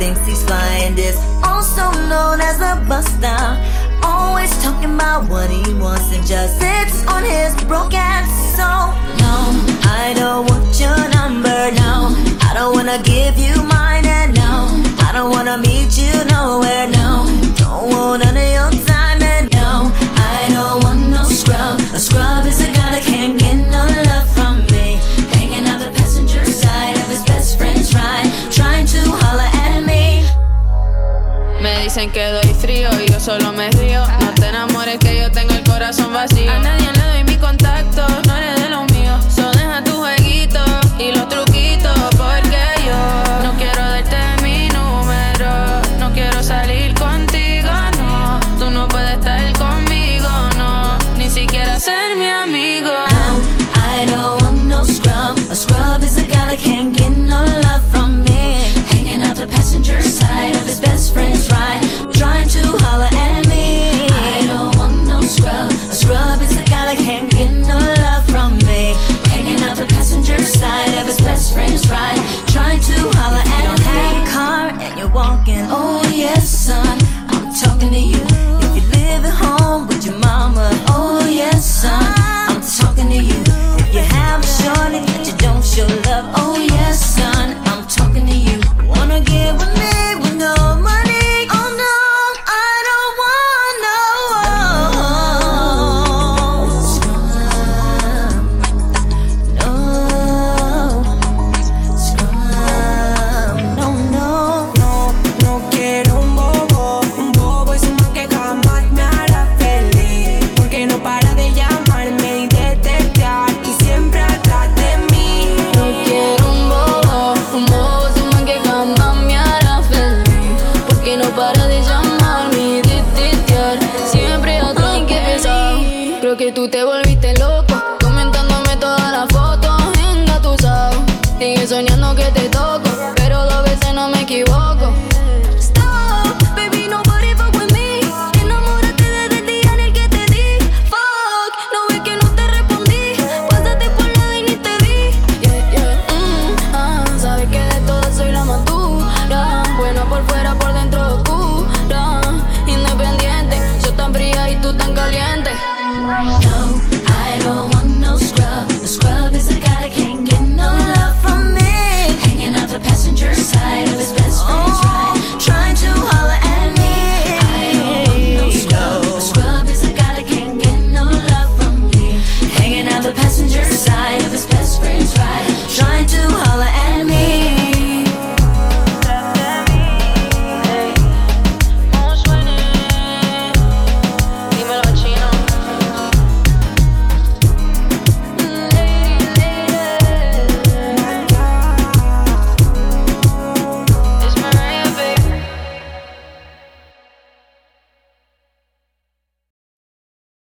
thinks he's flying is also known as a buster. Always talking about what he wants and just sits on his broken soul. No, I don't want your number. No, I don't wanna give you mine. And no, I don't wanna meet you nowhere. No. dicen que doy frío y yo solo me río. No te enamores que yo tengo el corazón vacío. A nadie le doy mi contacto, no eres de los míos. Solo deja tu jueguito y los truquitos porque yo no quiero darte mi número. No quiero salir contigo, no. Tú no puedes estar conmigo, no. Ni siquiera ser mi amigo. I don't want no scrub. A scrub is a guy that can't Oh yes, son, I'm talking to you. If you live at home with your mama, oh yes, son. Creo que tú te volviste loco, comentándome todas las fotos engatusado. Sigue soñando que te toco, pero passenger side of his